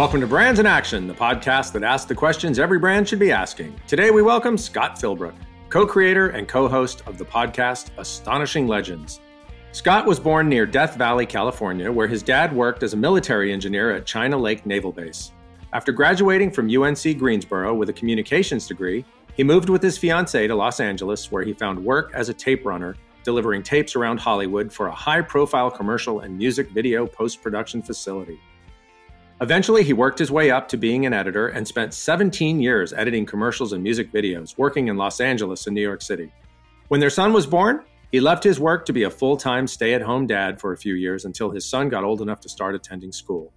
Welcome to Brands in Action, the podcast that asks the questions every brand should be asking. Today we welcome Scott Philbrook, co creator and co host of the podcast Astonishing Legends. Scott was born near Death Valley, California, where his dad worked as a military engineer at China Lake Naval Base. After graduating from UNC Greensboro with a communications degree, he moved with his fiancee to Los Angeles, where he found work as a tape runner, delivering tapes around Hollywood for a high profile commercial and music video post production facility. Eventually, he worked his way up to being an editor and spent 17 years editing commercials and music videos, working in Los Angeles and New York City. When their son was born, he left his work to be a full time stay at home dad for a few years until his son got old enough to start attending school.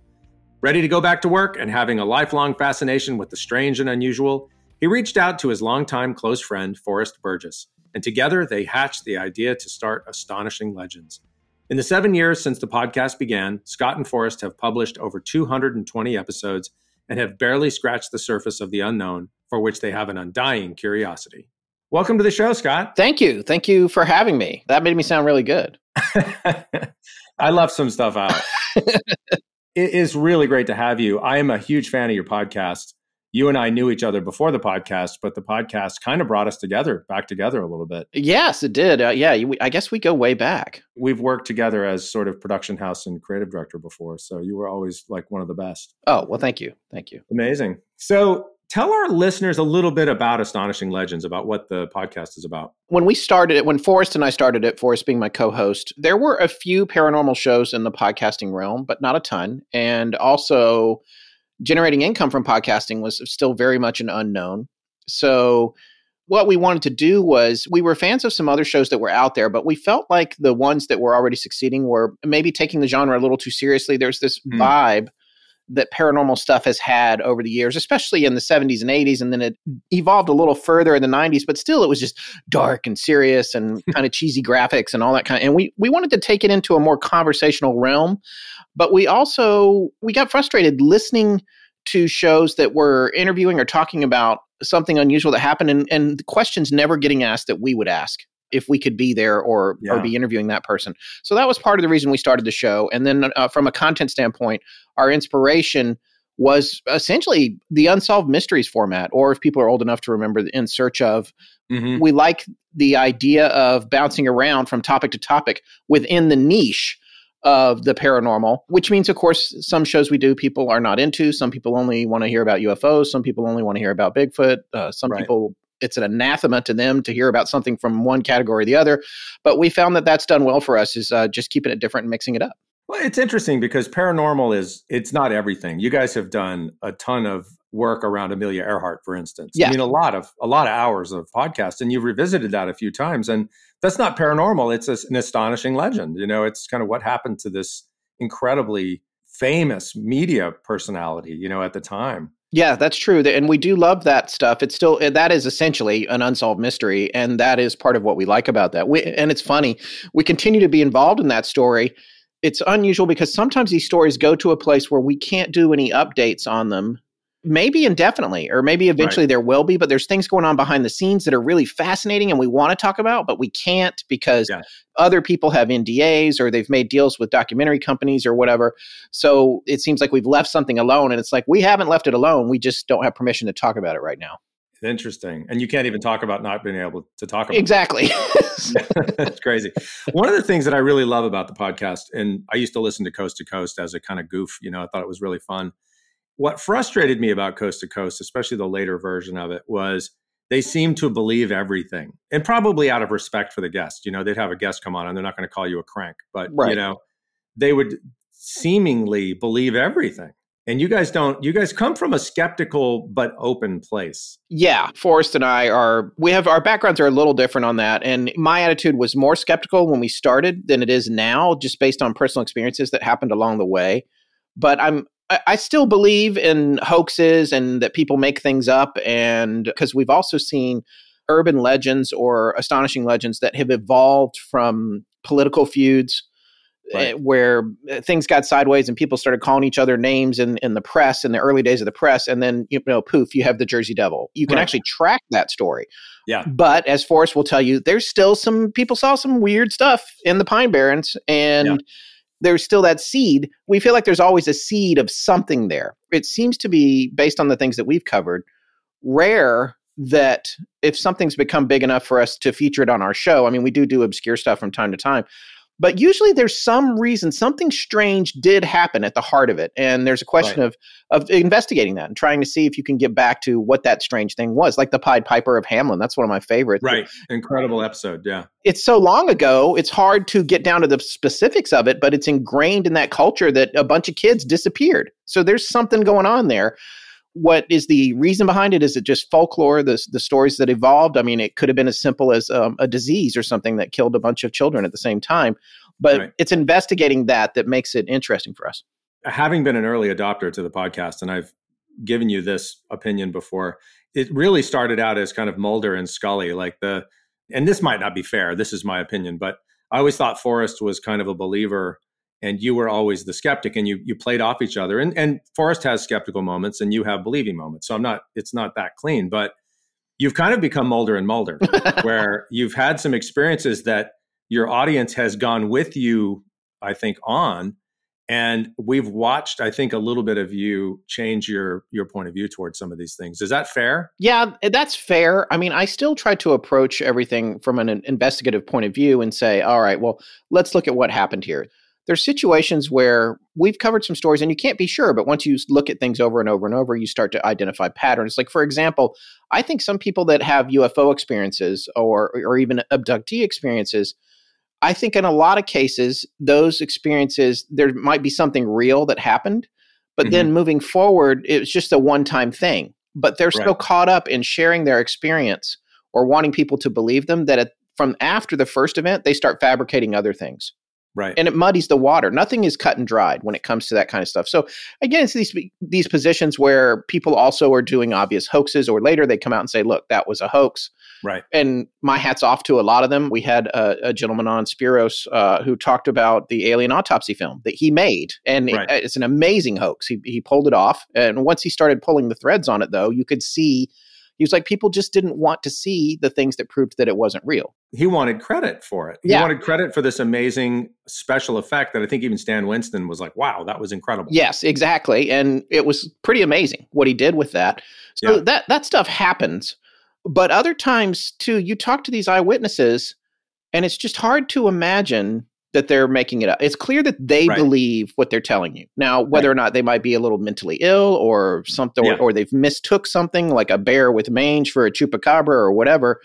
Ready to go back to work and having a lifelong fascination with the strange and unusual, he reached out to his longtime close friend, Forrest Burgess, and together they hatched the idea to start Astonishing Legends. In the seven years since the podcast began, Scott and Forrest have published over 220 episodes and have barely scratched the surface of the unknown, for which they have an undying curiosity. Welcome to the show, Scott. Thank you. Thank you for having me. That made me sound really good. I left some stuff out. it is really great to have you. I am a huge fan of your podcast you and I knew each other before the podcast, but the podcast kind of brought us together, back together a little bit. Yes, it did. Uh, yeah, you, I guess we go way back. We've worked together as sort of production house and creative director before, so you were always like one of the best. Oh, well, thank you. Thank you. Amazing. So, tell our listeners a little bit about Astonishing Legends, about what the podcast is about. When we started it, when Forrest and I started it, Forrest being my co host, there were a few paranormal shows in the podcasting realm, but not a ton. And also, generating income from podcasting was still very much an unknown. So, what we wanted to do was we were fans of some other shows that were out there, but we felt like the ones that were already succeeding were maybe taking the genre a little too seriously. There's this mm. vibe that paranormal stuff has had over the years, especially in the 70s and 80s. And then it evolved a little further in the 90s, but still it was just dark and serious and kind of cheesy graphics and all that kind of. And we, we wanted to take it into a more conversational realm. But we also we got frustrated listening to shows that were interviewing or talking about something unusual that happened and, and the questions never getting asked that we would ask if we could be there or yeah. or be interviewing that person. So that was part of the reason we started the show. And then uh, from a content standpoint, our inspiration was essentially the unsolved mysteries format or if people are old enough to remember in search of mm-hmm. we like the idea of bouncing around from topic to topic within the niche of the paranormal, which means, of course, some shows we do people are not into. Some people only want to hear about UFOs. Some people only want to hear about Bigfoot. Uh, some right. people, it's an anathema to them to hear about something from one category or the other. But we found that that's done well for us is uh, just keeping it different and mixing it up. Well, it's interesting because paranormal is it's not everything. You guys have done a ton of work around Amelia Earhart, for instance. Yeah. I mean, a lot of a lot of hours of podcast, and you've revisited that a few times. And that's not paranormal. It's an astonishing legend. You know, it's kind of what happened to this incredibly famous media personality, you know, at the time. Yeah, that's true. And we do love that stuff. It's still, eh, that is essentially an unsolved mystery. And that is part of what we like about that. We, and it's funny, we continue to be involved in that story. It's unusual because sometimes these stories go to a place where we can't do any updates on them maybe indefinitely or maybe eventually right. there will be but there's things going on behind the scenes that are really fascinating and we want to talk about but we can't because yeah. other people have NDAs or they've made deals with documentary companies or whatever so it seems like we've left something alone and it's like we haven't left it alone we just don't have permission to talk about it right now Interesting. And you can't even talk about not being able to talk about Exactly. That's crazy. One of the things that I really love about the podcast, and I used to listen to Coast to Coast as a kind of goof, you know, I thought it was really fun what frustrated me about Coast to Coast, especially the later version of it, was they seemed to believe everything and probably out of respect for the guest. You know, they'd have a guest come on and they're not going to call you a crank, but, right. you know, they would seemingly believe everything. And you guys don't, you guys come from a skeptical but open place. Yeah. Forrest and I are, we have, our backgrounds are a little different on that. And my attitude was more skeptical when we started than it is now, just based on personal experiences that happened along the way but I'm I still believe in hoaxes and that people make things up. And because we've also seen urban legends or astonishing legends that have evolved from political feuds. Eh, right. where eh, things got sideways and people started calling each other names in, in the press in the early days of the press and then you know poof you have the jersey devil you can right. actually track that story yeah but as forrest will tell you there's still some people saw some weird stuff in the pine barrens and yeah there's still that seed. We feel like there's always a seed of something there. It seems to be, based on the things that we've covered, rare that if something's become big enough for us to feature it on our show, I mean, we do do obscure stuff from time to time, but usually there's some reason, something strange did happen at the heart of it. And there's a question right. of, of investigating that and trying to see if you can get back to what that strange thing was, like the Pied Piper of Hamelin. That's one of my favorites. Right. Incredible episode. Yeah. It's so long ago, it's hard to get down to the specifics of it, but it's ingrained in that culture that a bunch of kids disappeared. So there's something going on there what is the reason behind it? Is it just folklore, the, the stories that evolved? I mean, it could have been as simple as um, a disease or something that killed a bunch of children at the same time. But right. it's investigating that that makes it interesting for us. Having been an early adopter to the podcast, and I've given you this opinion before, it really started out as kind of Mulder and Scully, like the, and this might not be fair. This is my opinion, but I always thought Forrest was kind of a believer and you were always the skeptic and you you played off each other. And and Forrest has skeptical moments and you have believing moments. So I'm not it's not that clean but you've kind of become Mulder and Mulder where you've had some experiences that your audience has gone with you I think on. And we've watched I think a little bit of you change your your point of view towards some of these things. Is that fair? Yeah that's fair. I mean I still try to approach everything from an investigative point of view and say all right well let's look at what happened here there's situations where we've covered some stories and you can't be sure, but once you look at things over and over and over, you start to identify patterns. Like, for example, I think some people that have UFO experiences or, or even abductee experiences, I think in a lot of cases, those experiences, there might be something real that happened, but mm-hmm. then moving forward, it's just a one time thing. But they're right. so caught up in sharing their experience or wanting people to believe them that it, from after the first event, they start fabricating other things. Right. And it muddies the water. Nothing is cut and dried when it comes to that kind of stuff. So again, it's these these positions where people also are doing obvious hoaxes or later they come out and say, look, that was a hoax. Right. And my hat's off to a lot of them. We had a, a gentleman on Spyros uh, who talked about the alien autopsy film that he made. And right. it, it's an amazing hoax. He, he pulled it off. And once he started pulling the threads on it, though, you could see he was like, people just didn't want to see the things that proved that it wasn't real. He wanted credit for it. He yeah. wanted credit for this amazing special effect that I think even Stan Winston was like, wow, that was incredible. Yes, exactly. And it was pretty amazing what he did with that. So yeah. that, that stuff happens. But other times, too, you talk to these eyewitnesses, and it's just hard to imagine that they're making it up. It's clear that they right. believe what they're telling you. Now, whether right. or not they might be a little mentally ill or something, yeah. or, or, they've mistook something like a bear with mange for a chupacabra or whatever,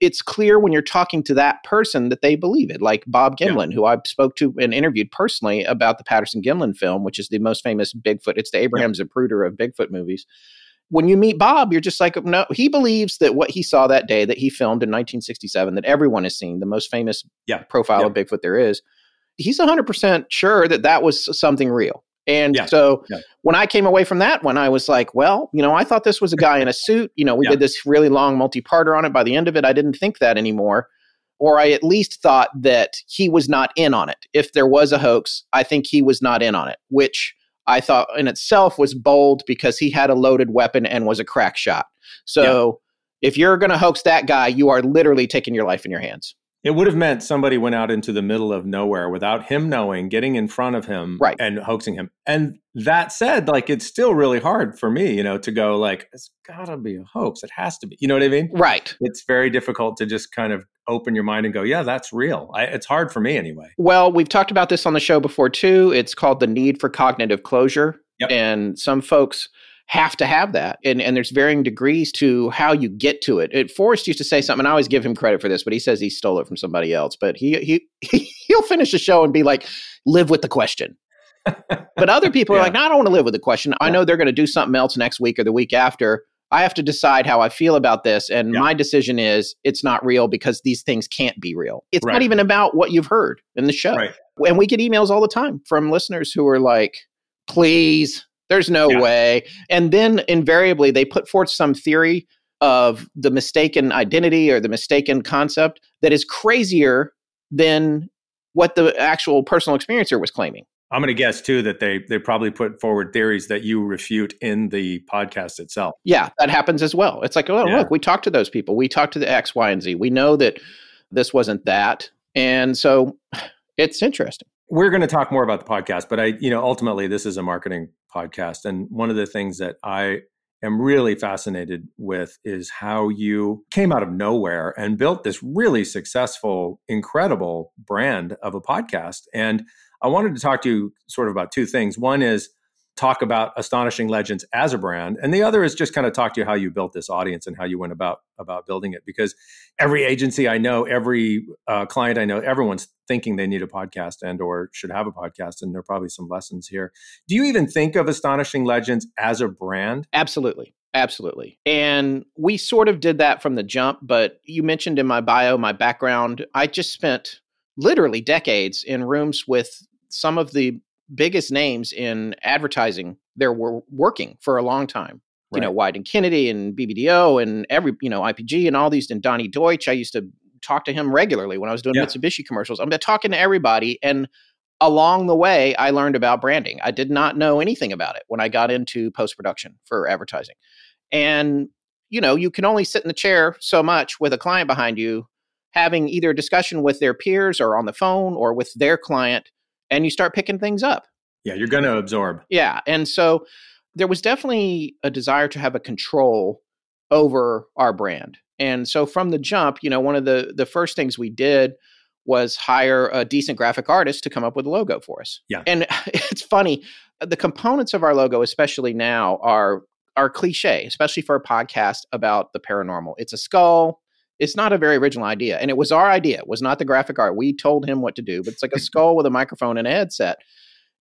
it's clear when you're talking to that person that they believe it. Like Bob Gimlin, yeah. who I spoke to and interviewed personally about the Patterson Gimlin film, which is the most famous Bigfoot. It's the Abraham yeah. Zapruder of Bigfoot movies when you meet Bob, you're just like, no, he believes that what he saw that day that he filmed in 1967, that everyone has seen, the most famous yeah. profile yeah. of Bigfoot there is, he's 100% sure that that was something real. And yeah. so when I came away from that one, I was like, well, you know, I thought this was a guy in a suit. You know, we did this really long multi parter on it. By the end of it, I didn't think that anymore. Or I at least thought that he was not in on it. If there was a hoax, I think he was not in on it, which I thought in itself was bold because he had a loaded weapon and was a crack shot. So yeah. if you're going to hoax that guy, you are literally taking your life in your hands. It would have meant somebody went out into the middle of nowhere without him knowing, getting in front of him right. and hoaxing him. And that said, like it's still really hard for me, you know, to go like, it's gotta be a hoax. It has to be. You know what I mean? Right. It's very difficult to just kind of open your mind and go, yeah, that's real. I, it's hard for me anyway. Well, we've talked about this on the show before too. It's called the need for cognitive closure. Yep. And some folks have to have that. And, and there's varying degrees to how you get to it. it. Forrest used to say something, and I always give him credit for this, but he says he stole it from somebody else. But he, he, he'll finish the show and be like, live with the question. but other people yeah. are like, no, I don't want to live with the question. Yeah. I know they're going to do something else next week or the week after. I have to decide how I feel about this. And yeah. my decision is it's not real because these things can't be real. It's right. not even about what you've heard in the show. Right. And we get emails all the time from listeners who are like, please there's no yeah. way. And then invariably they put forth some theory of the mistaken identity or the mistaken concept that is crazier than what the actual personal experiencer was claiming. I'm going to guess too that they they probably put forward theories that you refute in the podcast itself. Yeah, that happens as well. It's like, oh, yeah. look, we talked to those people. We talked to the X, Y, and Z. We know that this wasn't that, and so it's interesting. We're going to talk more about the podcast, but I, you know, ultimately this is a marketing podcast. And one of the things that I am really fascinated with is how you came out of nowhere and built this really successful, incredible brand of a podcast. And I wanted to talk to you sort of about two things. One is talk about astonishing legends as a brand and the other is just kind of talk to you how you built this audience and how you went about about building it because every agency i know every uh, client i know everyone's thinking they need a podcast and or should have a podcast and there are probably some lessons here. Do you even think of astonishing legends as a brand? Absolutely. Absolutely. And we sort of did that from the jump but you mentioned in my bio my background i just spent literally decades in rooms with some of the biggest names in advertising there were working for a long time. Right. You know, Wieden Kennedy and BBDO and every, you know, IPG and all these and Donny Deutsch. I used to talk to him regularly when I was doing yeah. Mitsubishi commercials. I'm talking to everybody. And along the way, I learned about branding. I did not know anything about it when I got into post production for advertising. And, you know, you can only sit in the chair so much with a client behind you, having either a discussion with their peers or on the phone or with their client and you start picking things up. Yeah, you're going to absorb. Yeah. And so there was definitely a desire to have a control over our brand. And so from the jump, you know, one of the the first things we did was hire a decent graphic artist to come up with a logo for us. Yeah. And it's funny, the components of our logo especially now are are cliche, especially for a podcast about the paranormal. It's a skull, it's not a very original idea. And it was our idea. It was not the graphic art. We told him what to do, but it's like a skull with a microphone and a headset.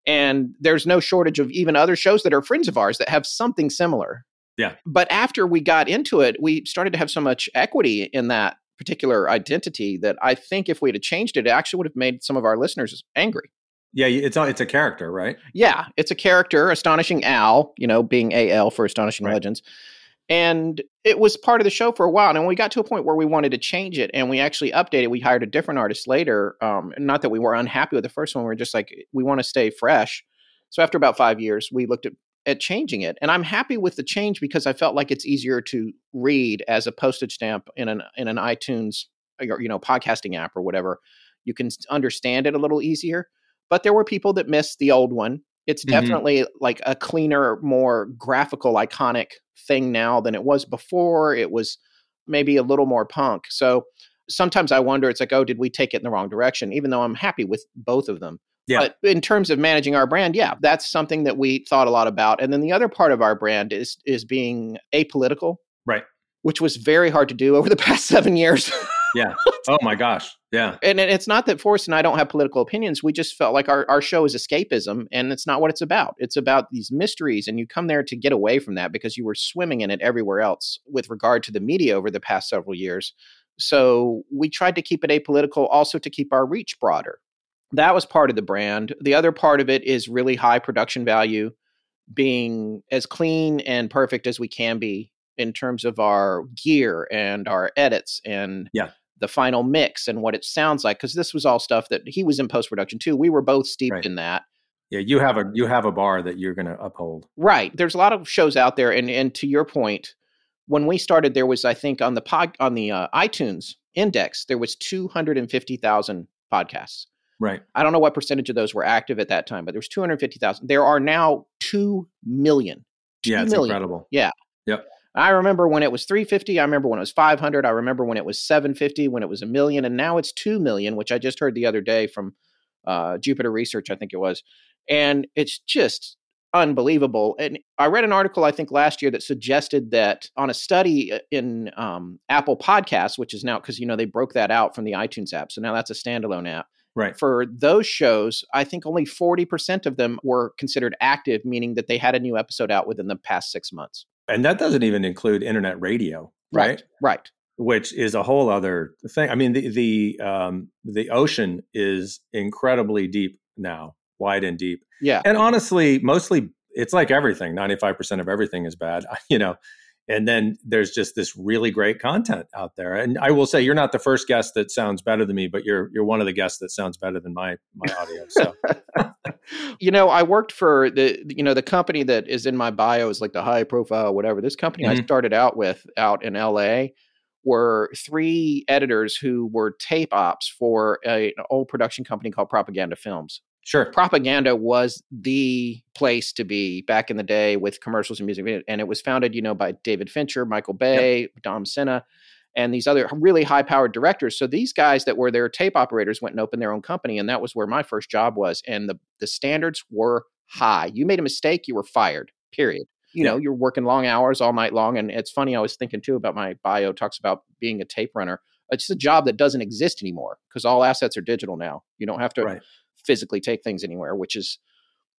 And there's no shortage of even other shows that are friends of ours that have something similar. Yeah. But after we got into it, we started to have so much equity in that particular identity that I think if we had changed it, it actually would have made some of our listeners angry. Yeah, it's a, it's a character, right? Yeah, it's a character, Astonishing Al, you know, being AL for Astonishing right. Legends. And it was part of the show for a while. And we got to a point where we wanted to change it and we actually updated, we hired a different artist later. Um, not that we were unhappy with the first one, we are just like, we want to stay fresh. So after about five years, we looked at, at changing it. And I'm happy with the change because I felt like it's easier to read as a postage stamp in an in an iTunes or, you know, podcasting app or whatever. You can understand it a little easier. But there were people that missed the old one it's mm-hmm. definitely mm-hmm. like a cleaner, more graphical, iconic thing now than it was before. It was maybe a little more punk. So sometimes I wonder, it's like, oh, did we take it in the wrong direction? Even though I'm happy with both of them. Yeah. But in terms of managing our brand, yeah, that's something that we thought a lot about. And then the other part of our brand is is being apolitical. Right. Which was very hard to do over the past seven years. yeah. Oh my gosh. Yeah. And it's not that Forrest and I don't have political opinions. We just felt like our, our show is escapism and it's not what it's about. It's about these mysteries. And you come there to get away from that because you were swimming in it everywhere else with regard to the media over the past several years. So we tried to keep it apolitical, also to keep our reach broader. That was part of the brand. The other part of it is really high production value, being as clean and perfect as we can be in terms of our gear and our edits and yeah the final mix and what it sounds like because this was all stuff that he was in post production too. We were both steeped right. in that. Yeah, you have a you have a bar that you're going to uphold. Right. There's a lot of shows out there, and and to your point, when we started, there was I think on the pod on the uh, iTunes index there was two hundred and fifty thousand podcasts. Right. I don't know what percentage of those were active at that time, but there was two hundred fifty thousand. There are now two million. 2 yeah, it's million. incredible. Yeah. Yep. I remember when it was 350. I remember when it was 500. I remember when it was 750, when it was a million, and now it's 2 million, which I just heard the other day from uh, Jupiter Research, I think it was. And it's just unbelievable. And I read an article, I think last year, that suggested that on a study uh, in um, Apple Podcasts, which is now because, you know, they broke that out from the iTunes app. So now that's a standalone app. Right. For those shows, I think only 40% of them were considered active, meaning that they had a new episode out within the past six months. And that doesn't even include internet radio, right? Right. right. Which is a whole other thing. I mean, the the um, the ocean is incredibly deep now, wide and deep. Yeah. And honestly, mostly it's like everything. Ninety five percent of everything is bad. You know, and then there's just this really great content out there. And i will say you're not the first guest that sounds better than me but you're you're one of the guests that sounds better than my my audio so. You know i worked for the you know the company that is in my bio is like the high profile whatever. This company mm-hmm. i started out with out in la were three editors who were tape ops for a, an old production company called propaganda films Sure. Propaganda was the place to be back in the day with commercials and music. And it was founded, you know, by David Fincher, Michael Bay, yep. Dom Sena, and these other really high powered directors. So these guys that were their tape operators went and opened their own company. And that was where my first job was. And the, the standards were high. You made a mistake, you were fired, period. You know, you're working long hours all night long. And it's funny, I was thinking too about my bio, talks about being a tape runner. It's a job that doesn't exist anymore because all assets are digital now. You don't have to right physically take things anywhere, which is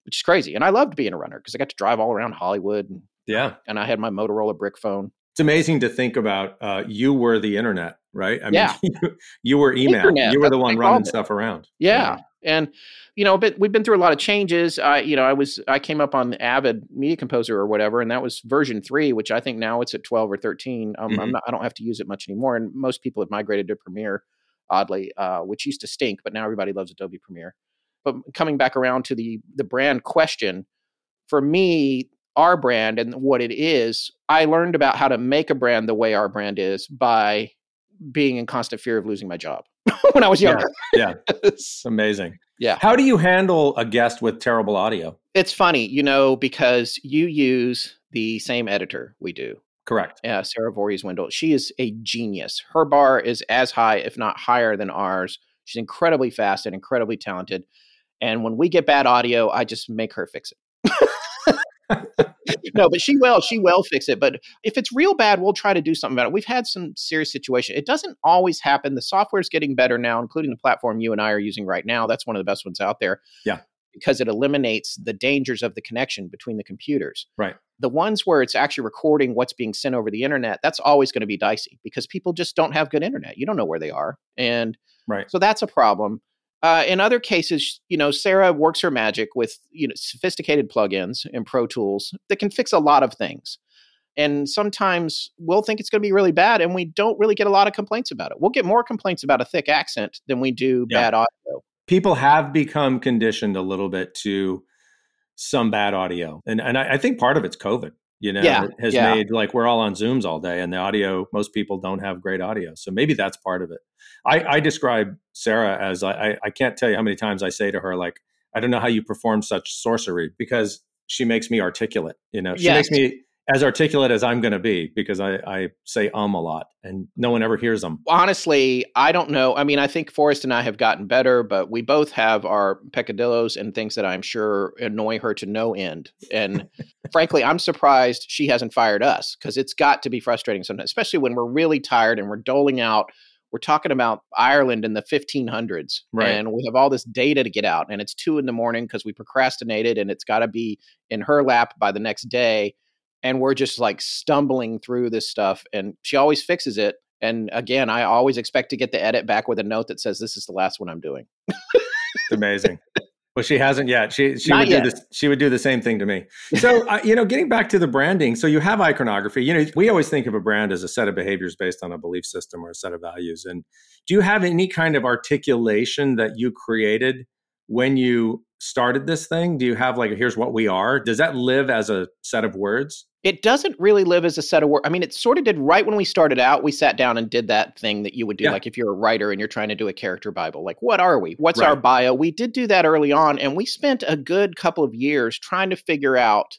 which is crazy. And I loved being a runner because I got to drive all around Hollywood. And, yeah, and I had my Motorola brick phone. It's amazing to think about. Uh, you were the internet, right? I mean, yeah. you, you were email. Internet, you were the one running stuff around. Yeah. yeah. And you know, but we've been through a lot of changes. I, you know, I was I came up on Avid Media Composer or whatever, and that was version three, which I think now it's at twelve or thirteen. Um, mm-hmm. I'm not, I don't have to use it much anymore, and most people have migrated to Premiere, oddly, uh, which used to stink, but now everybody loves Adobe Premiere. But coming back around to the the brand question, for me, our brand and what it is, I learned about how to make a brand the way our brand is by being in constant fear of losing my job when I was younger. Yeah, yeah. it's amazing. Yeah. How do you handle a guest with terrible audio? It's funny, you know, because you use the same editor we do. Correct. Yeah, Sarah Voorhees Wendell. She is a genius. Her bar is as high, if not higher, than ours. She's incredibly fast and incredibly talented. And when we get bad audio, I just make her fix it. no, but she will. She will fix it. But if it's real bad, we'll try to do something about it. We've had some serious situation. It doesn't always happen. The software is getting better now, including the platform you and I are using right now. That's one of the best ones out there. Yeah. Because it eliminates the dangers of the connection between the computers. Right. The ones where it's actually recording what's being sent over the internet, that's always going to be dicey because people just don't have good internet. You don't know where they are. And right. so that's a problem. Uh, in other cases, you know, Sarah works her magic with you know sophisticated plugins and Pro Tools that can fix a lot of things. And sometimes we'll think it's going to be really bad, and we don't really get a lot of complaints about it. We'll get more complaints about a thick accent than we do yeah. bad audio. People have become conditioned a little bit to some bad audio, and and I, I think part of it's COVID you know yeah, has yeah. made like we're all on zooms all day and the audio most people don't have great audio so maybe that's part of it i, I describe sarah as I, I can't tell you how many times i say to her like i don't know how you perform such sorcery because she makes me articulate you know she yes. makes me as articulate as I'm going to be because I, I say um a lot and no one ever hears them. Honestly, I don't know. I mean, I think Forrest and I have gotten better, but we both have our peccadillos and things that I'm sure annoy her to no end. And frankly, I'm surprised she hasn't fired us because it's got to be frustrating sometimes, especially when we're really tired and we're doling out. We're talking about Ireland in the 1500s, right. and we have all this data to get out, and it's two in the morning because we procrastinated, and it's got to be in her lap by the next day and we're just like stumbling through this stuff and she always fixes it and again i always expect to get the edit back with a note that says this is the last one i'm doing it's amazing well she hasn't yet she she Not would yet. do this she would do the same thing to me so uh, you know getting back to the branding so you have iconography you know we always think of a brand as a set of behaviors based on a belief system or a set of values and do you have any kind of articulation that you created when you started this thing? Do you have like, here's what we are? Does that live as a set of words? It doesn't really live as a set of words. I mean, it sort of did right when we started out. We sat down and did that thing that you would do, yeah. like if you're a writer and you're trying to do a character Bible, like, what are we? What's right. our bio? We did do that early on, and we spent a good couple of years trying to figure out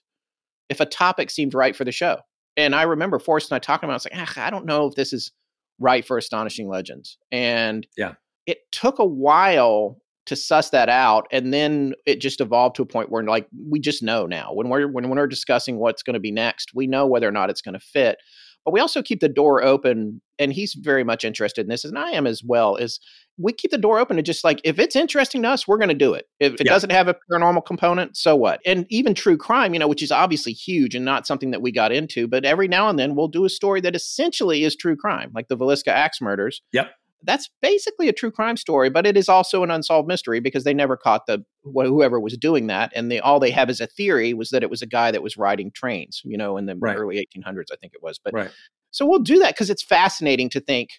if a topic seemed right for the show. And I remember Forrest and I talking about, it, I was like, ah, I don't know if this is right for Astonishing Legends. And yeah, it took a while to suss that out and then it just evolved to a point where like we just know now. When we're when, when we're discussing what's going to be next we know whether or not it's going to fit but we also keep the door open and he's very much interested in this and i am as well is we keep the door open to just like if it's interesting to us we're going to do it. If it yeah. doesn't have a paranormal component so what? And even true crime you know which is obviously huge and not something that we got into but every now and then we'll do a story that essentially is true crime like the Villisca axe murders. Yep that's basically a true crime story, but it is also an unsolved mystery because they never caught the whoever was doing that, and they all they have as a theory was that it was a guy that was riding trains, you know, in the right. early 1800s, I think it was. But right. so we'll do that because it's fascinating to think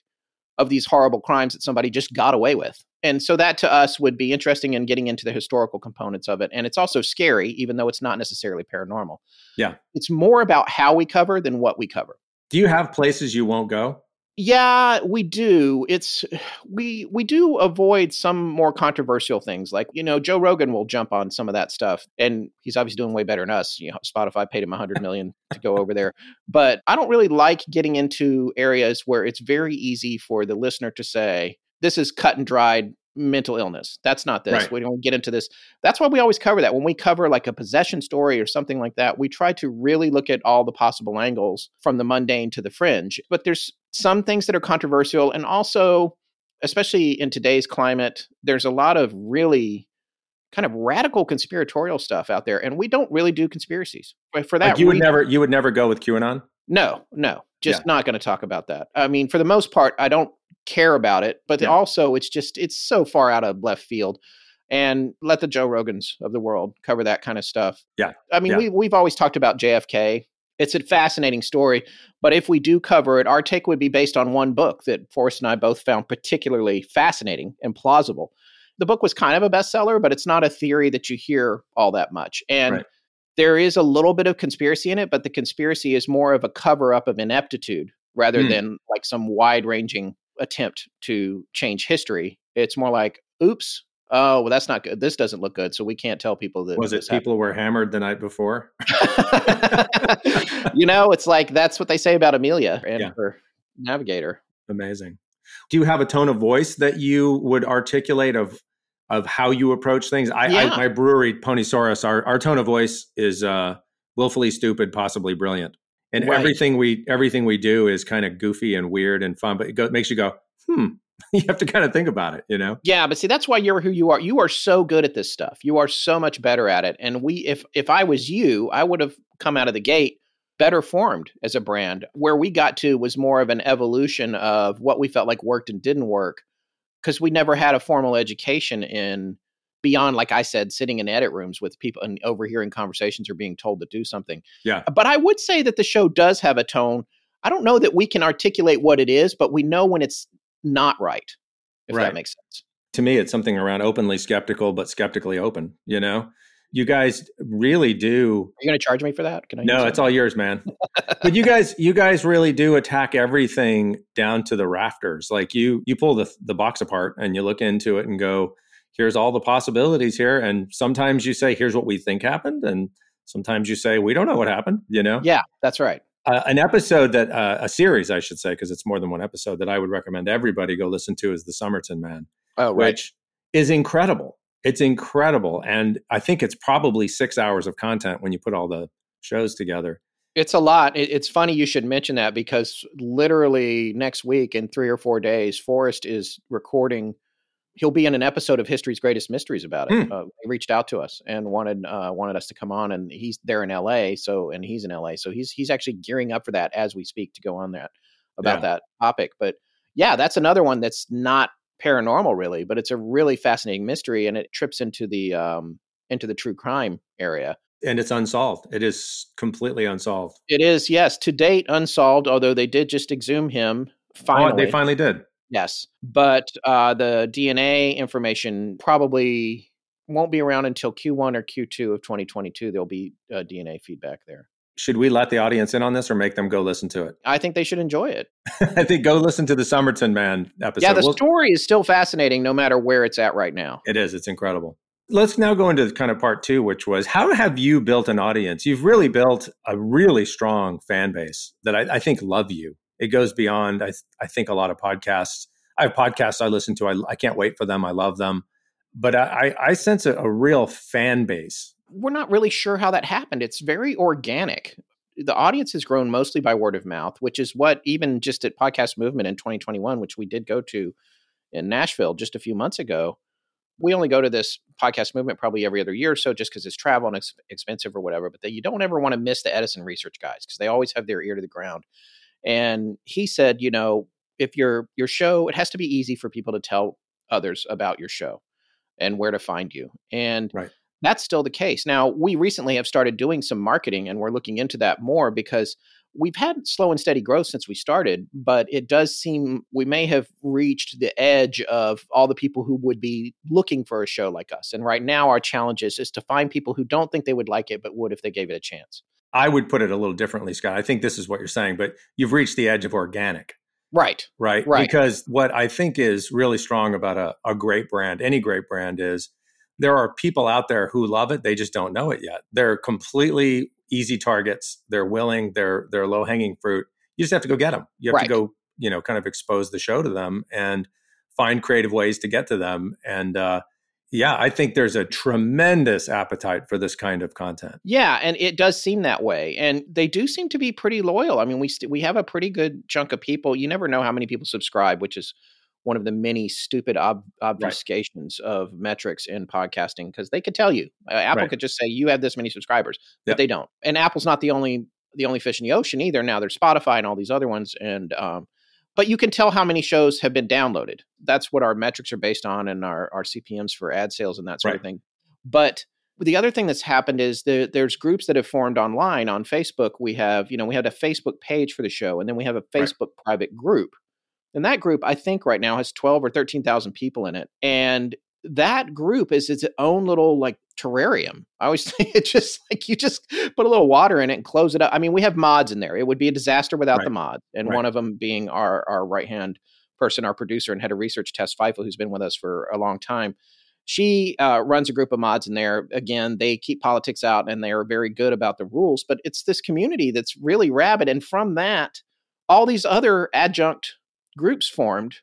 of these horrible crimes that somebody just got away with, and so that to us would be interesting in getting into the historical components of it, and it's also scary, even though it's not necessarily paranormal. Yeah, it's more about how we cover than what we cover. Do you have places you won't go? Yeah, we do. It's we we do avoid some more controversial things. Like, you know, Joe Rogan will jump on some of that stuff and he's obviously doing way better than us. You know, Spotify paid him a 100 million to go over there. But I don't really like getting into areas where it's very easy for the listener to say, this is cut and dried mental illness. That's not this. Right. We don't get into this. That's why we always cover that. When we cover like a possession story or something like that, we try to really look at all the possible angles from the mundane to the fringe. But there's some things that are controversial and also especially in today's climate, there's a lot of really kind of radical conspiratorial stuff out there and we don't really do conspiracies. For that like you would never you would never go with QAnon? No, no. Just yeah. not going to talk about that. I mean, for the most part, I don't care about it, but yeah. also it's just it's so far out of left field. And let the Joe Rogans of the world cover that kind of stuff. Yeah. I mean, yeah. we we've always talked about JFK. It's a fascinating story, but if we do cover it, our take would be based on one book that Forrest and I both found particularly fascinating and plausible. The book was kind of a bestseller, but it's not a theory that you hear all that much. And right. there is a little bit of conspiracy in it, but the conspiracy is more of a cover up of ineptitude rather mm. than like some wide ranging attempt to change history. It's more like, oops, oh, well, that's not good. This doesn't look good. So we can't tell people that. Was it people happened. were hammered the night before? you know, it's like that's what they say about Amelia and yeah. her navigator. Amazing. Do you have a tone of voice that you would articulate of of how you approach things? I, yeah. I my brewery, Ponysaurus, our, our tone of voice is uh, willfully stupid, possibly brilliant and right. everything we everything we do is kind of goofy and weird and fun but it, go, makes you go hmm you have to kind of think about it you know? Yeah but see that's why you're who you are. You are so good at this stuff. You are so much better at it. And we if if i was you i would have come out of the gate better formed as a brand. Where we got to was more of an evolution of what we felt like worked and didn't work because we never had a formal education in beyond like i said sitting in edit rooms with people and overhearing conversations or being told to do something. Yeah. But i would say that the show does have a tone. I don't know that we can articulate what it is but we know when it's not right if right. that makes sense. To me it's something around openly skeptical but skeptically open you know? You guys really do are you going to charge me for that? Can i no it's all yours man. But you guys you guys really do attack everything down to the rafters. Like you you pull the the box apart and you look into it and go here's all the possibilities here. And sometimes you say, here's what we think happened. And sometimes you say, we don't know what happened, you know? Yeah, that's right. Uh, an episode that, uh, a series, I should say, because it's more than one episode that I would recommend everybody go listen to is The Somerton Man. Oh, right. Which is incredible. It's incredible. And I think it's probably six hours of content when you put all the shows together. It's a lot. It's funny you should mention that because literally next week in three or four days, Forrest is recording he'll be in an episode of History's Greatest Mysteries about it. Mm. Uh, he reached out to us and wanted uh, wanted us to come on, and he's there in L.A. So and he's in L.A. So he's he's actually gearing up for that as we speak to go on that about yeah. that topic. But yeah, that's another one that's not paranormal really, but it's a really fascinating mystery, and it trips into the um, into the true crime area. And it's unsolved. It is completely unsolved. It is, yes, to date unsolved. Although they did just exhume him. Finally, oh, they finally did. Yes, but uh, the DNA information probably won't be around until Q1 or Q2 of 2022. There'll be uh, DNA feedback there. Should we let the audience in on this or make them go listen to it? I think they should enjoy it. I think go listen to the Somerton Man episode. Yeah, the we'll, story is still fascinating no matter where it's at right now. It is. It's incredible. Let's now go into kind of part two, which was how have you built an audience? You've really built a really strong fan base that I, I think love you it goes beyond. I, I think a lot of podcasts. I have podcasts I listen to. I, I can't wait for them. I love them, but I, I sense a, a real fan base. We're not really sure how that happened. It's very organic. The audience has grown mostly by word of mouth, which is what even just at Podcast Movement in 2021, which we did go to in Nashville just a few months ago. We only go to this podcast movement probably every other year or so just because it's travel and expensive or whatever. But you don't ever want to miss the Edison research guys because they always have their ear to the ground and he said, you know, if your your show, it has to be easy for people to tell others about your show and where to find you. And right. that's still the case. Now, we recently have started doing some marketing and we're looking into that more because we've had slow and steady growth since we started, but it does seem we may have reached the edge of all the people who would be looking for a show like us. And right now, our challenge is, is to find people who don't think they would like it, but would if they gave it a chance. I would put it a little differently, Scott. I think this is what you're saying, but you've reached the edge of organic. Right. Right. Right. Because what I think is really strong about a, a great brand, any great brand, is there are people out there who love it. They just don't know it yet. They're completely easy targets. They're willing. They're they're low hanging fruit. You just have to go get them. You have Right. to go, you know, kind of expose the show to them and find creative ways to get to them. And uh, yeah, I think there's a tremendous appetite for this kind of content. Yeah, and it does seem that way, and they do seem to be pretty loyal. I mean, we st- we have a pretty good chunk of people. You never know how many people subscribe, which is one of the many stupid ob- obfuscations of metrics in podcasting because they could tell you. Uh, Apple Right. could just say you have this many subscribers, but Yep. they don't. And Apple's not the only the only fish in the ocean either. Now there's Spotify and all these other ones, and um, but you can tell how many shows have been downloaded. That's what our metrics are based on, and our our CPMS for ad sales and that sort of thing. But the other thing that's happened is there, there's groups that have formed online on Facebook. We have, you know, we had a Facebook page for the show, and then we have a Right. Facebook private group. And that group, I think, right now has twelve or thirteen thousand people in it, and that group is its own little like terrarium. I always think it's just like you just put a little water in it and close it up. I mean, we have mods in there. It would be a disaster without the mod, and Right. one of them being our our right hand person, our producer and head of research, Tess Feifel, who's been with us for a long time she uh, runs a group of mods in there. Again, they keep politics out and they are very good about the rules, but it's this community that's really rabid. And from that, all these other adjunct groups formed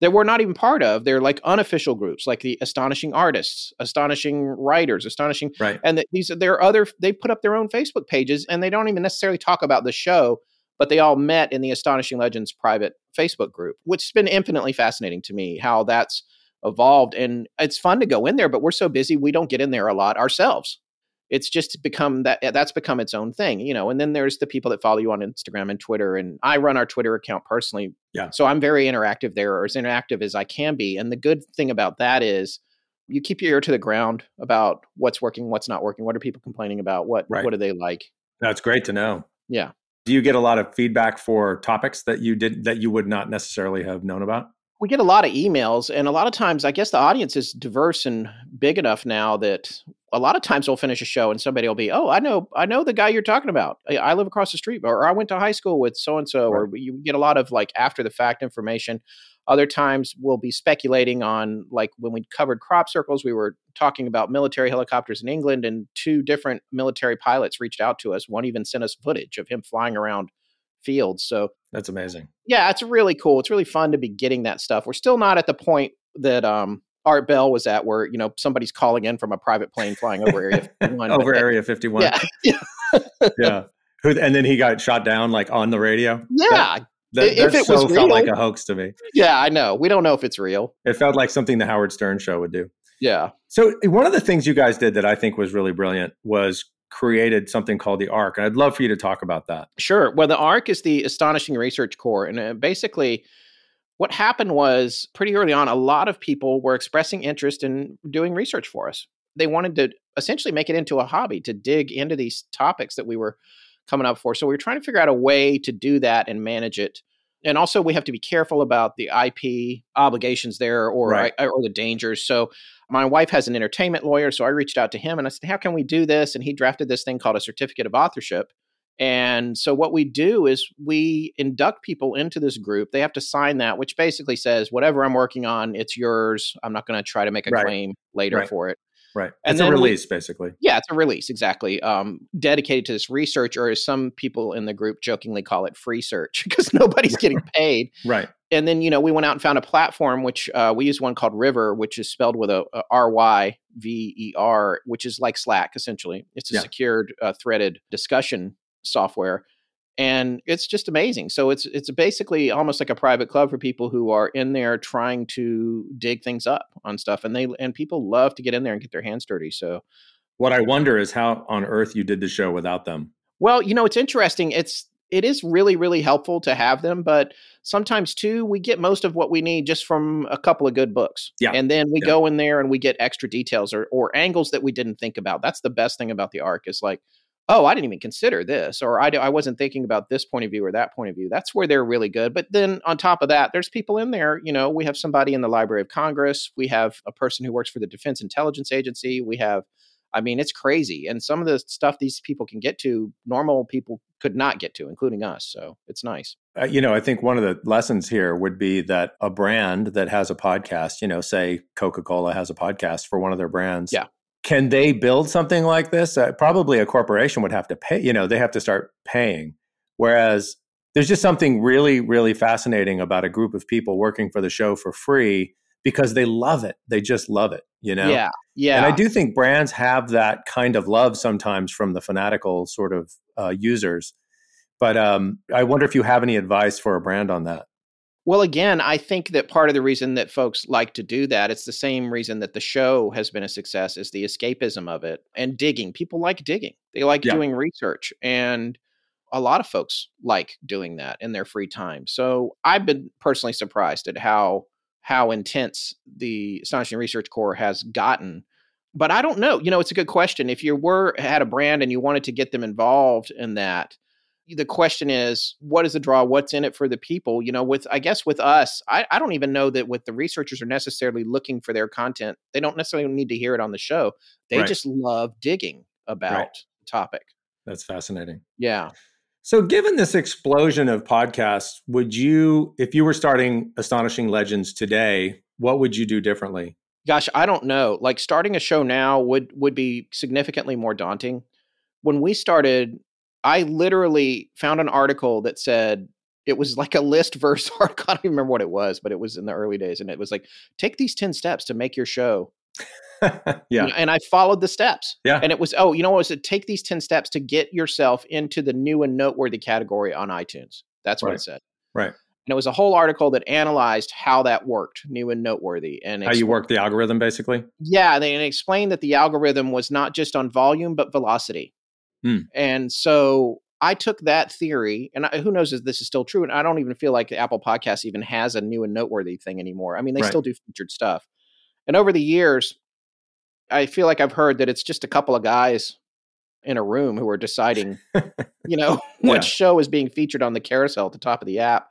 that we're not even part of. They're like unofficial groups, like the Astonishing Artists, Astonishing Writers, Astonishing, Right. and that these there are other. They put up their own Facebook pages, and they don't even necessarily talk about the show, but they all met in the Astonishing Legends private Facebook group, which has been infinitely fascinating to me. How that's evolved and it's fun to go in there but we're so busy we don't get in there a lot ourselves it's just become that that's become its own thing you know and then there's the people that follow you on instagram and twitter and i run our twitter account personally Yeah. so i'm very interactive there or as interactive as i can be and the good thing about that is you keep your ear to the ground about what's working what's not working what are people complaining about what Right. what do they like That's great to know. yeah Do you get a lot of feedback for topics that you did that you would not necessarily have known about? We get a lot of emails and a lot of times i guess the audience is diverse and big enough now that a lot of times we'll finish a show and somebody will be oh i know i know the guy you're talking about. I, I live across the street or i went to high school with so and so or you get a lot of like after the fact information. Other times we'll be speculating on like when we covered crop circles we were talking about military helicopters in england and two different military pilots reached out to us. One even sent us footage of him flying around fields so That's amazing. yeah, it's really cool. It's really fun to be getting that stuff. We're still not at the point that um, Art Bell was at, where you know somebody's calling in from a private plane flying over Area 51. Over Area 51. Yeah, yeah, and then he got shot down like on the radio. yeah, That, If that it so was felt real- like a hoax to me. yeah. I know. We don't know if it's real. It felt like something the Howard Stern show would do. Yeah, So one of the things you guys did that I think was really brilliant was created something called the ARC. And I'd love for you to talk about that. sure. Well, the ARC is the Astonishing Research Core. and uh, basically. What happened was pretty early on, a lot of people were expressing interest in doing research for us. They wanted to essentially make it into a hobby to dig into these topics that we were coming up for. So we were trying to figure out a way to do that and manage it. And also, we have to be careful about the IP obligations there or Right. or the dangers. So my wife has an entertainment lawyer, so I reached out to him and I said, "How can we do this?" And he drafted this thing called a certificate of authorship. And so what we do is we induct people into this group. They have to sign that, which basically says whatever I'm working on, it's yours. I'm not going to try to make a Right. claim later Right. for it. Right. And it's a then we- release, basically. Yeah, it's a release, exactly. Um, dedicated to this research, or as some people in the group jokingly call it, free search, because nobody's getting paid. Right. And then, you know, we went out and found a platform, which uh, we use one called Ryver, which is spelled with a, a R Y V E R, which is like Slack, essentially. It's a Yeah. secured, uh, threaded discussion software. And it's just amazing. So it's it's basically almost like a private club for people who are in there trying to dig things up on stuff, and they and people love to get in there and get their hands dirty. So What I wonder is how on earth you did the show without them. Well, you know, it's interesting. It's it is really really helpful to have them, but sometimes too we get most of what we need just from a couple of good books. Yeah. And then we Yeah. go in there and we get extra details or or angles that we didn't think about. That's the best thing about the arc is like, oh, I didn't even consider this or I, I wasn't thinking about this point of view or that point of view. That's where they're really good. But then on top of that, there's people in there, you know, we have somebody in the Library of Congress, we have a person who works for the Defense Intelligence Agency, we have I mean, it's crazy. And some of the stuff these people can get to, normal people could not get to, including us. So it's nice. Uh, you know, I think one of the lessons here would be that a brand that has a podcast, you know, say Coca Cola has a podcast for one of their brands. Yeah. Can they build something like this? Uh, probably a corporation would have to pay, you know, they have to start paying. Whereas there's just something really, really fascinating about a group of people working for the show for free because they love it. They just love it, you know? Yeah. Yeah. And I do think brands have that kind of love sometimes from the fanatical sort of uh, users. But um, I wonder if you have any advice for a brand on that. Well, again, I think that part of the reason that folks like to do that, it's the same reason that the show has been a success, is the escapism of it and digging. People like digging, they like yeah. doing research. And a lot of folks like doing that in their free time. So I've been personally surprised at how how intense the astonishing research corps has gotten but i don't know you know it's a good question if you were had a brand and you wanted to get them involved in that the question is what is the draw what's in it for the people you know with i guess with us i, I don't even know that with the researchers are necessarily looking for their content they don't necessarily need to hear it on the show they right. just love digging about right. the topic that's fascinating yeah so, given this explosion of podcasts, would you, if you were starting Astonishing Legends today, what would you do differently? Gosh, I don't know. Like starting a show now would would be significantly more daunting. When we started, I literally found an article that said it was like a list verse article. I don't even remember what it was, but it was in the early days, and it was like, take these ten steps to make your show yeah. And I followed the steps. Yeah. And it was, oh, you know what was it? Take these 10 steps to get yourself into the new and noteworthy category on iTunes. That's what right. it said. Right. And it was a whole article that analyzed how that worked, new and noteworthy. And how you work the algorithm, basically? Yeah. They explained that the algorithm was not just on volume, but velocity. Hmm. And so I took that theory, and I, who knows if this is still true. And I don't even feel like the Apple Podcasts even has a new and noteworthy thing anymore. I mean, they right. still do featured stuff. And over the years, I feel like I've heard that it's just a couple of guys in a room who are deciding, you know, yeah. what show is being featured on the carousel at the top of the app.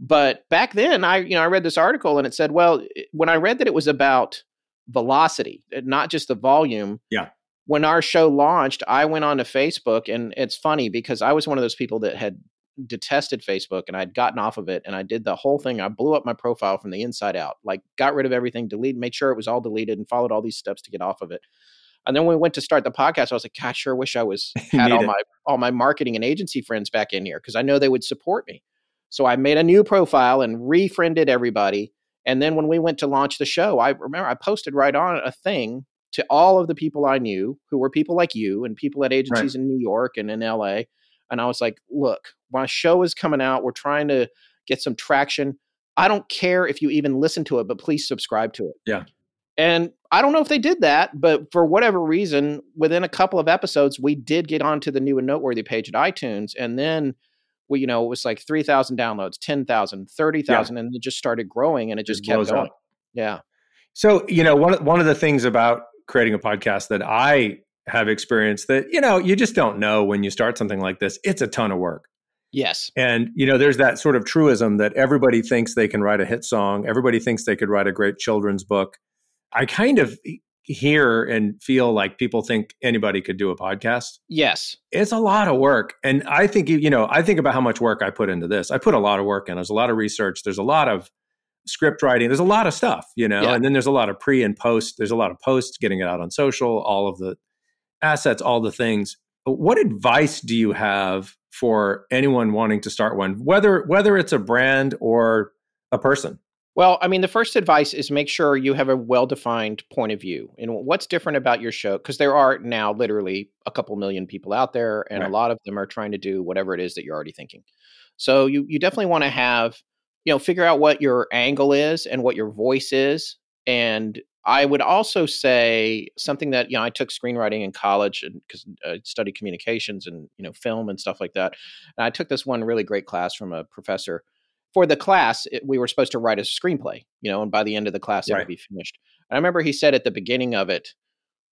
But back then, I you know I read this article and it said, well, when I read that it was about velocity, eh, not just the volume. Yeah. When our show launched, I went on to Facebook, and it's funny because I was one of those people that had detested Facebook and I'd gotten off of it and I did the whole thing. I blew up my profile from the inside out, like got rid of everything, deleted, made sure it was all deleted and followed all these steps to get off of it. And then when we went to start the podcast, I was like, God, I sure wish I was had all it. my all my marketing and agency friends back in here because I know they would support me. So I made a new profile and refriended everybody. And then when we went to launch the show, I remember I posted right on a thing to all of the people I knew who were people like you and people at agencies right. in New York and in LA. And I was like, look, my show is coming out. We're trying to get some traction. I don't care if you even listen to it, but please subscribe to it. Yeah. And I don't know if they did that, but for whatever reason, within a couple of episodes, we did get onto the new and noteworthy page at iTunes. And then we, you know, it was like 3,000 downloads, 10,000, 30,000, yeah. and it just started growing and it just it kept going. Up. Yeah. So, you know, one, one of the things about creating a podcast that I have experienced that, you know, you just don't know when you start something like this. It's a ton of work. Yes. And, you know, there's that sort of truism that everybody thinks they can write a hit song, everybody thinks they could write a great children's book. I kind of hear and feel like people think anybody could do a podcast. Yes. It's a lot of work. And I think, you know, I think about how much work I put into this. I put a lot of work in. There's a lot of research. There's a lot of script writing. There's a lot of stuff, you know, yeah. and then there's a lot of pre and post. There's a lot of posts, getting it out on social, all of the assets, all the things. What advice do you have for anyone wanting to start one, whether whether it's a brand or a person? Well, I mean, the first advice is make sure you have a well-defined point of view. And what's different about your show? Because there are now literally a couple million people out there, and right. a lot of them are trying to do whatever it is that you're already thinking. So you you definitely want to have, you know, figure out what your angle is and what your voice is, and I would also say something that you know I took screenwriting in college and because uh, I studied communications and you know film and stuff like that. And I took this one really great class from a professor. For the class, it, we were supposed to write a screenplay, you know, and by the end of the class, it would be finished. And I remember he said at the beginning of it,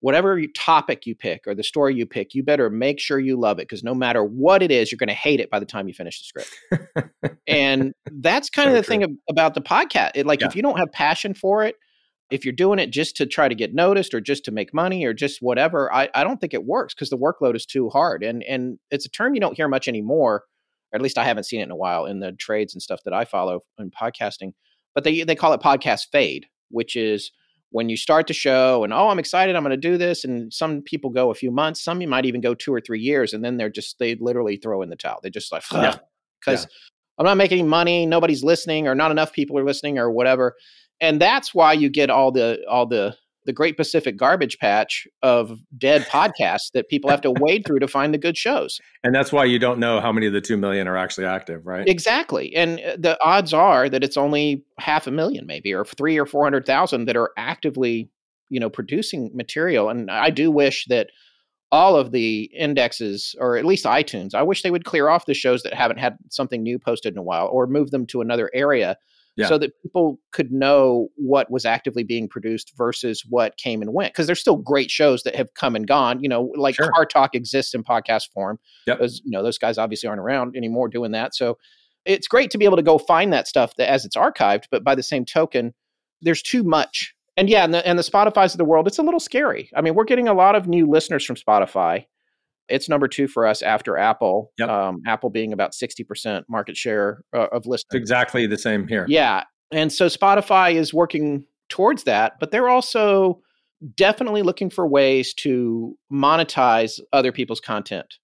whatever topic you pick or the story you pick, you better make sure you love it because no matter what it is, you're going to hate it by the time you finish the script. and that's kind of the true. thing about the podcast. It, like yeah. if you don't have passion for it, if you're doing it just to try to get noticed or just to make money or just whatever, I, I don't think it works because the workload is too hard. And and it's a term you don't hear much anymore, or at least I haven't seen it in a while in the trades and stuff that I follow in podcasting. But they they call it podcast fade, which is when you start the show and oh i'm excited i'm going to do this and some people go a few months some you might even go two or three years and then they're just they literally throw in the towel. They just like because yeah. i'm not making money nobody's listening or not enough people are listening or whatever. And that's why you get all the all the the Great Pacific garbage patch of dead podcasts that people have to wade through to find the good shows. And that's why you don't know how many of the 2 million are actually active, right? Exactly. And uh, the odds are that it's only half a million maybe or 3 or 400,000 that are actively, you know, producing material and I do wish that all of the indexes or at least iTunes, I wish they would clear off the shows that haven't had something new posted in a while or move them to another area yeah. so that people could know what was actively being produced versus what came and went. Because there's still great shows that have come and gone. You know, like sure. Car Talk exists in podcast form. Yep. Those, you know, those guys obviously aren't around anymore doing that. So it's great to be able to go find that stuff that, as it's archived. But by the same token, there's too much. And yeah, and the, and the Spotify's of the world, it's a little scary. I mean, we're getting a lot of new listeners from Spotify. It's number two for us after Apple. Yep. Um, Apple being about sixty percent market share uh, of listeners. It's exactly the same here. Yeah, and so Spotify is working towards that, but they're also definitely looking for ways to monetize other people's content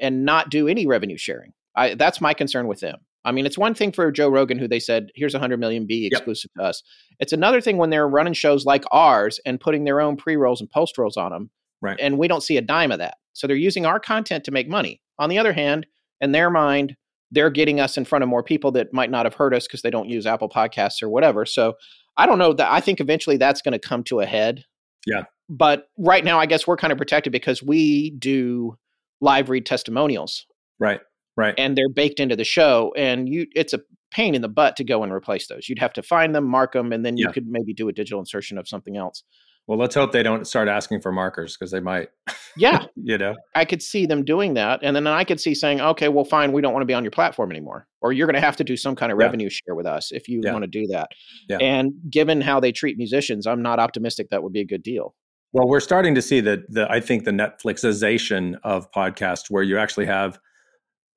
and not do any revenue sharing. I, that's my concern with them. I mean, it's one thing for Joe Rogan, who they said, here's 100 million B exclusive yep. to us. It's another thing when they're running shows like ours and putting their own pre rolls and post rolls on them. Right. And we don't see a dime of that. So they're using our content to make money. On the other hand, in their mind, they're getting us in front of more people that might not have heard us because they don't use Apple Podcasts or whatever. So I don't know that I think eventually that's going to come to a head. Yeah. But right now, I guess we're kind of protected because we do live read testimonials. Right. Right. And they're baked into the show. And you it's a pain in the butt to go and replace those. You'd have to find them, mark them, and then you yeah. could maybe do a digital insertion of something else. Well, let's hope they don't start asking for markers because they might. Yeah. you know, I could see them doing that. And then I could see saying, okay, well, fine, we don't want to be on your platform anymore. Or you're going to have to do some kind of yeah. revenue share with us if you yeah. want to do that. Yeah. And given how they treat musicians, I'm not optimistic that would be a good deal. Well, we're starting to see that the I think the Netflixization of podcasts where you actually have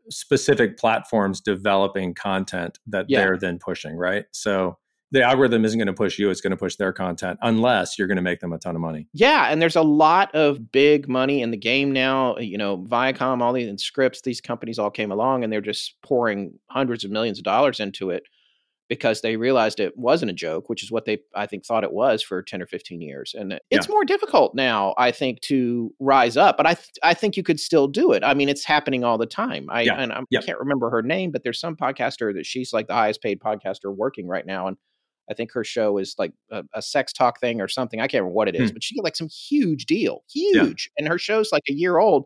specific platforms developing content that yeah. they're then pushing, right? So the algorithm isn't going to push you it's going to push their content unless you're going to make them a ton of money yeah and there's a lot of big money in the game now you know viacom all these and Scripps these companies all came along and they're just pouring hundreds of millions of dollars into it because they realized it wasn't a joke which is what they i think thought it was for 10 or 15 years and it's yeah. more difficult now i think to rise up but i th- i think you could still do it i mean it's happening all the time i yeah. and yeah. i can't remember her name but there's some podcaster that she's like the highest paid podcaster working right now and I think her show is like a, a, sex talk thing or something. I can't remember what it is, hmm. but she got like some huge deal, huge. Yeah. And her show's like a year old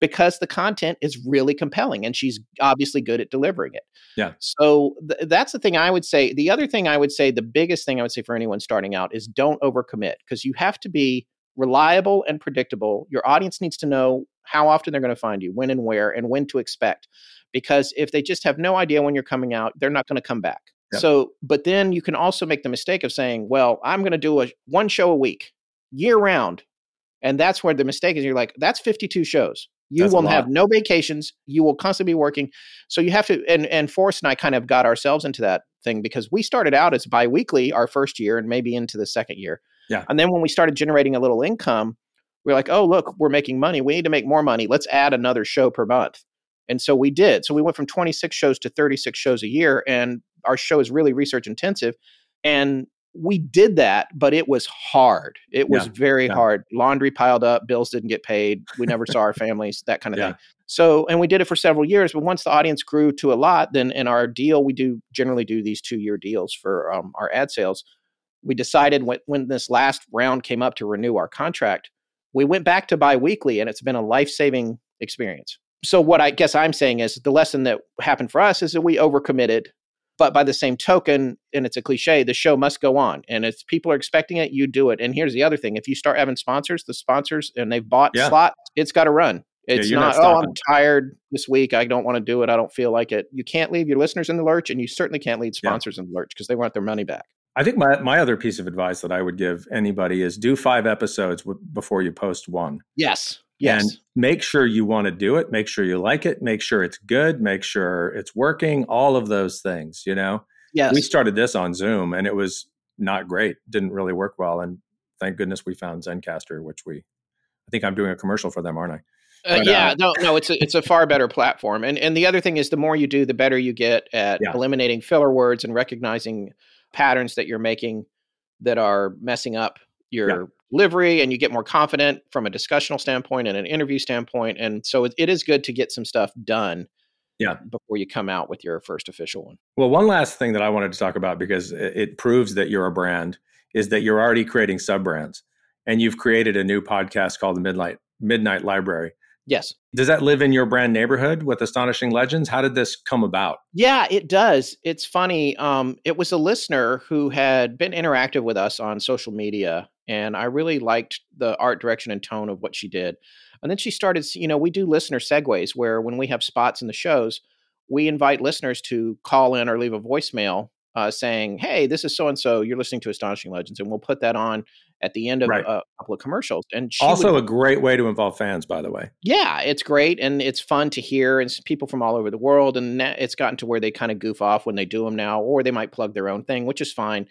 because the content is really compelling and she's obviously good at delivering it. Yeah. So th- that's the thing I would say. The other thing I would say, the biggest thing I would say for anyone starting out is don't overcommit because you have to be reliable and predictable. Your audience needs to know how often they're going to find you, when and where, and when to expect. Because if they just have no idea when you're coming out, they're not going to come back. So, but then you can also make the mistake of saying, well, I'm going to do a one show a week year round. And that's where the mistake is. You're like, that's 52 shows. You that's will have no vacations. You will constantly be working. So you have to, and, and Forrest and I kind of got ourselves into that thing because we started out as biweekly our first year and maybe into the second year. Yeah. And then when we started generating a little income, we we're like, oh, look, we're making money. We need to make more money. Let's add another show per month. And so we did. So we went from 26 shows to 36 shows a year. And our show is really research intensive. And we did that, but it was hard. It was yeah, very yeah. hard. Laundry piled up, bills didn't get paid. We never saw our families, that kind of yeah. thing. So, and we did it for several years. But once the audience grew to a lot, then in our deal, we do generally do these two year deals for um, our ad sales. We decided when, when this last round came up to renew our contract, we went back to biweekly, and it's been a life saving experience. So, what I guess I'm saying is the lesson that happened for us is that we overcommitted but by the same token, and it's a cliche, the show must go on. And if people are expecting it, you do it. And here's the other thing if you start having sponsors, the sponsors, and they've bought yeah. slots, it's got to run. It's yeah, not, not oh, I'm tired this week. I don't want to do it. I don't feel like it. You can't leave your listeners in the lurch, and you certainly can't leave sponsors yeah. in the lurch because they want their money back. I think my, my other piece of advice that I would give anybody is do five episodes w- before you post one. Yes. Yes. And make sure you want to do it. Make sure you like it. Make sure it's good. Make sure it's working. All of those things, you know? Yes. We started this on Zoom and it was not great. Didn't really work well. And thank goodness we found Zencastr, which we, I think I'm doing a commercial for them, aren't I? Uh, but, yeah, uh, no, no, it's a it's a far better platform, and and the other thing is, the more you do, the better you get at yeah. eliminating filler words and recognizing patterns that you're making that are messing up your yeah. Delivery and you get more confident from a discussional standpoint and an interview standpoint and so it, it is good to get some stuff done yeah before you come out with your first official one well one last thing that i wanted to talk about because it, it proves that you're a brand is that you're already creating sub brands and you've created a new podcast called the midnight midnight library Yes. Does that live in your brand neighborhood with Astonishing Legends? How did this come about? Yeah, it does. It's funny. Um, it was a listener who had been interactive with us on social media, and I really liked the art direction and tone of what she did. And then she started, you know, we do listener segues where when we have spots in the shows, we invite listeners to call in or leave a voicemail uh, saying, "Hey, this is so and so. You're listening to Astonishing Legends," and we'll put that on at the end of right. a, couple of commercials. And also would, a great way to involve fans, by the way. Yeah, it's great and it's fun to hear. And people from all over the world, and it's gotten to where they kind of goof off when they do them now, or they might plug their own thing, which is fine.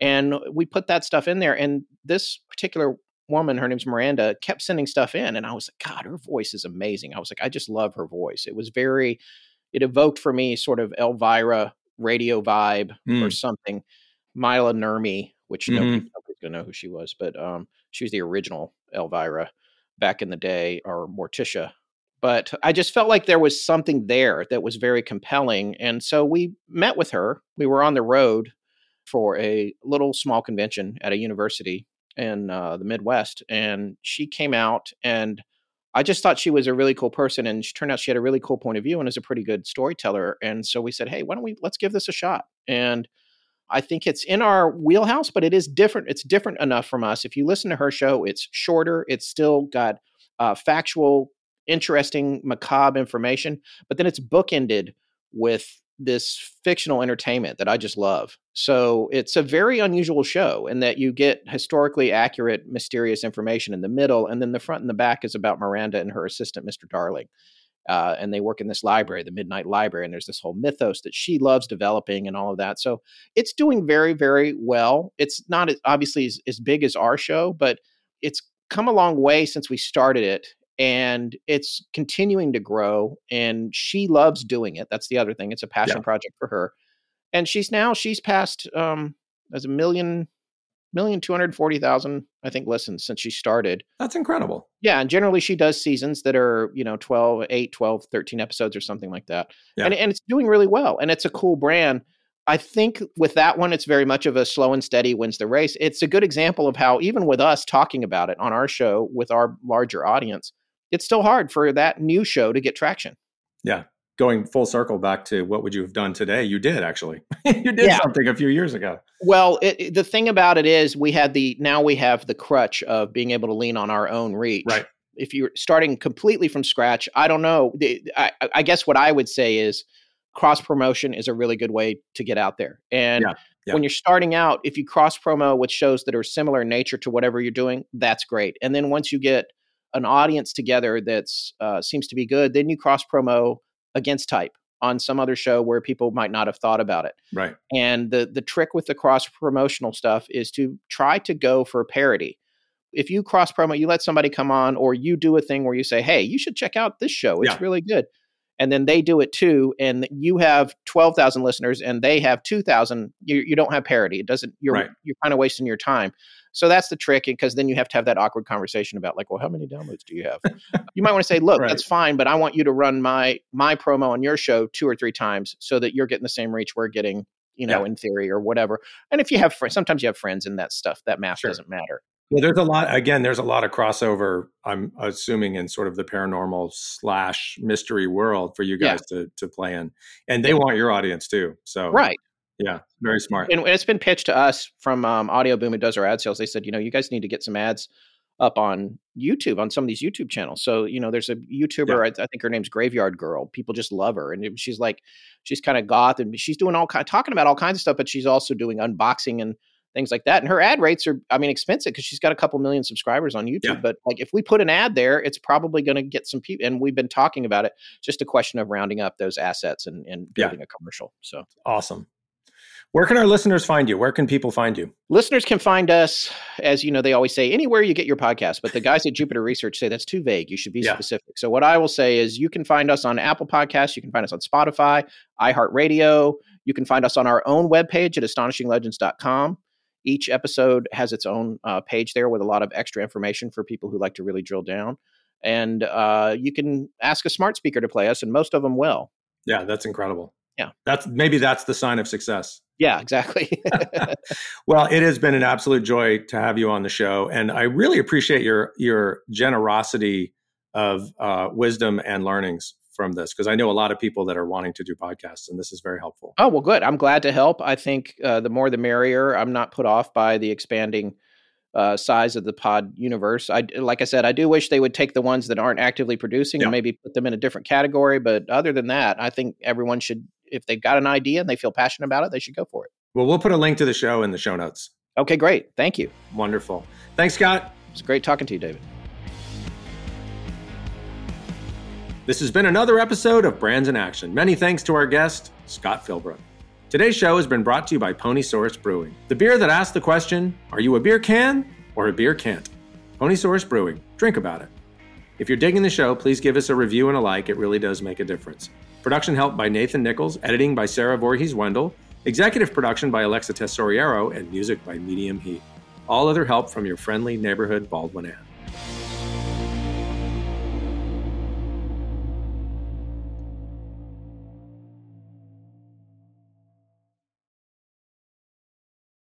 And we put that stuff in there. And this particular woman, her name's Miranda, kept sending stuff in, and I was like, God, her voice is amazing. I was like, I just love her voice. It was very, it evoked for me sort of Elvira radio vibe mm. or hmm. something. Maila Nurmi, which mm-hmm. nobody, gonna know who she was, but um, she was the original Elvira back in the day, or Morticia. But I just felt like there was something there that was very compelling, and so we met with her. We were on the road for a little small convention at a university in uh, the Midwest, and she came out and. I just thought she was a really cool person, and she turned out she had a really cool point of view and is a pretty good storyteller. And so we said, "Hey, why don't we let's give this a shot?" And I think it's in our wheelhouse, but it is different. It's different enough from us. If you listen to her show, it's shorter. It's still got uh, factual, interesting, macabre information, but then it's bookended with this fictional entertainment that I just love. So it's a very unusual show in that you get historically accurate, mysterious information in the middle, and then the front and the back is about Miranda and her assistant, Mr. Darling uh, and they work in this library, the Midnight Library, and there's this whole mythos that she loves developing and all of that. So it's doing very, very well. It's not obviously as, as big as our show, but it's come a long way since we started it and it's continuing to grow and she loves doing it that's the other thing it's a passion yeah. project for her and she's now she's passed um as a million million two hundred forty thousand, I think, listens since she started. That's incredible. Yeah, and generally she does seasons that are, you know, 12, 8, 12, 13 episodes or something like that. Yeah. And and it's doing really well. And it's a cool brand. I think with that one, it's very much of a slow and steady wins the race. It's a good example of how, even with us talking about it on our show with our larger audience, it's still hard for that new show to get traction. Yeah. Going full circle back to what would you have done today? You did actually. You did yeah. something a few years ago. Well it, it, the thing about it is we had the now we have the crutch of being able to lean on our own reach. Right. If you're starting completely from scratch i don't know. I, I guess what i would say is cross promotion is a really good way to get out there. And yeah. Yeah. when you're starting out if you cross promo with shows that are similar in nature to whatever you're doing that's great. And then once you get an audience together that uh, seems to be good then you cross promo against type on some other show where people might not have thought about it. Right. And the the trick with the cross promotional stuff is to try to go for parity. If you cross promo, you let somebody come on, or you do a thing where you say, "Hey, you should check out this show; it's yeah. really good," and then they do it too, and you have twelve thousand listeners, and they have two thousand. You you don't have parity. It doesn't. You're right. you're kind of wasting your time. So that's the trick, because then you have to have that awkward conversation about like, well, how many downloads do you have? you might want to say, look, right. that's fine, but I want you to run my my promo on your show two or three times so that you're getting the same reach we're getting, you know, yeah. in theory or whatever. And if you have friends, sometimes you have friends in that stuff. That math sure. doesn't matter. Well, there's a lot. Again, there's a lot of crossover. I'm assuming in sort of the paranormal slash mystery world for you guys yeah. to to play in, and they want your audience too. So right, yeah, very smart. And it's been pitched to us from um, Audioboom, who does our ad sales. They said, you know, you guys need to get some ads up on YouTube on some of these YouTube channels. So you know, there's a YouTuber I, I, think her name's Graveyard Girl. People just love her, and she's like she's kind of goth, and she's doing all kind talking about all kinds of stuff, but she's also doing unboxing and things like that. And her ad rates are, I mean, expensive because she's got a couple million subscribers on YouTube. Yeah. But like, if we put an ad there, it's probably going to get some people. And we've been talking about it. Just a question of rounding up those assets and, and building yeah. a commercial. So awesome. Where can our listeners find you? Where can people find you? Listeners can find us, as you know, they always say anywhere you get your podcast, but the guys at Jupiter Research say that's too vague. You should be yeah. specific. So, what I will say is you can find us on Apple Podcasts, you can find us on Spotify, iHeartRadio. You can find us on our own webpage at astonishinglegends.com. Each episode has its own uh, page there with a lot of extra information for people who like to really drill down. And uh, you can ask a smart speaker to play us, and most of them will. Yeah, that's incredible. Yeah. That's maybe that's the sign of success. Yeah, exactly. well, it has been an absolute joy to have you on the show, and I really appreciate your your generosity of uh, wisdom and learnings from this because I know a lot of people that are wanting to do podcasts, and this is very helpful. Oh well, good. I'm glad to help. I think uh, the more the merrier. I'm not put off by the expanding uh, size of the pod universe. I like I said, I do wish they would take the ones that aren't actively producing yeah. and maybe put them in a different category. But other than that, I think everyone should if they've got an idea and they feel passionate about it, they should go for it. Well, we'll put a link to the show in the show notes. Okay, great. Thank you. Wonderful. Thanks, Scott. It's great talking to you, David. This has been another episode of Brands in Action. Many thanks to our guest, Scott Philbrook. Today's show has been brought to you by Ponysaurus Brewing, the beer that asks the question Are you a beer can or a beer can't? Ponysaurus Brewing. Drink about it. If you're digging the show, please give us a review and a like. It really does make a difference. Production help by Nathan Nichols, editing by Sarah Voorhees Wendell, executive production by Alexa Tesoriero, and music by Medium Heat. All other help from your friendly neighborhood Baldwin&.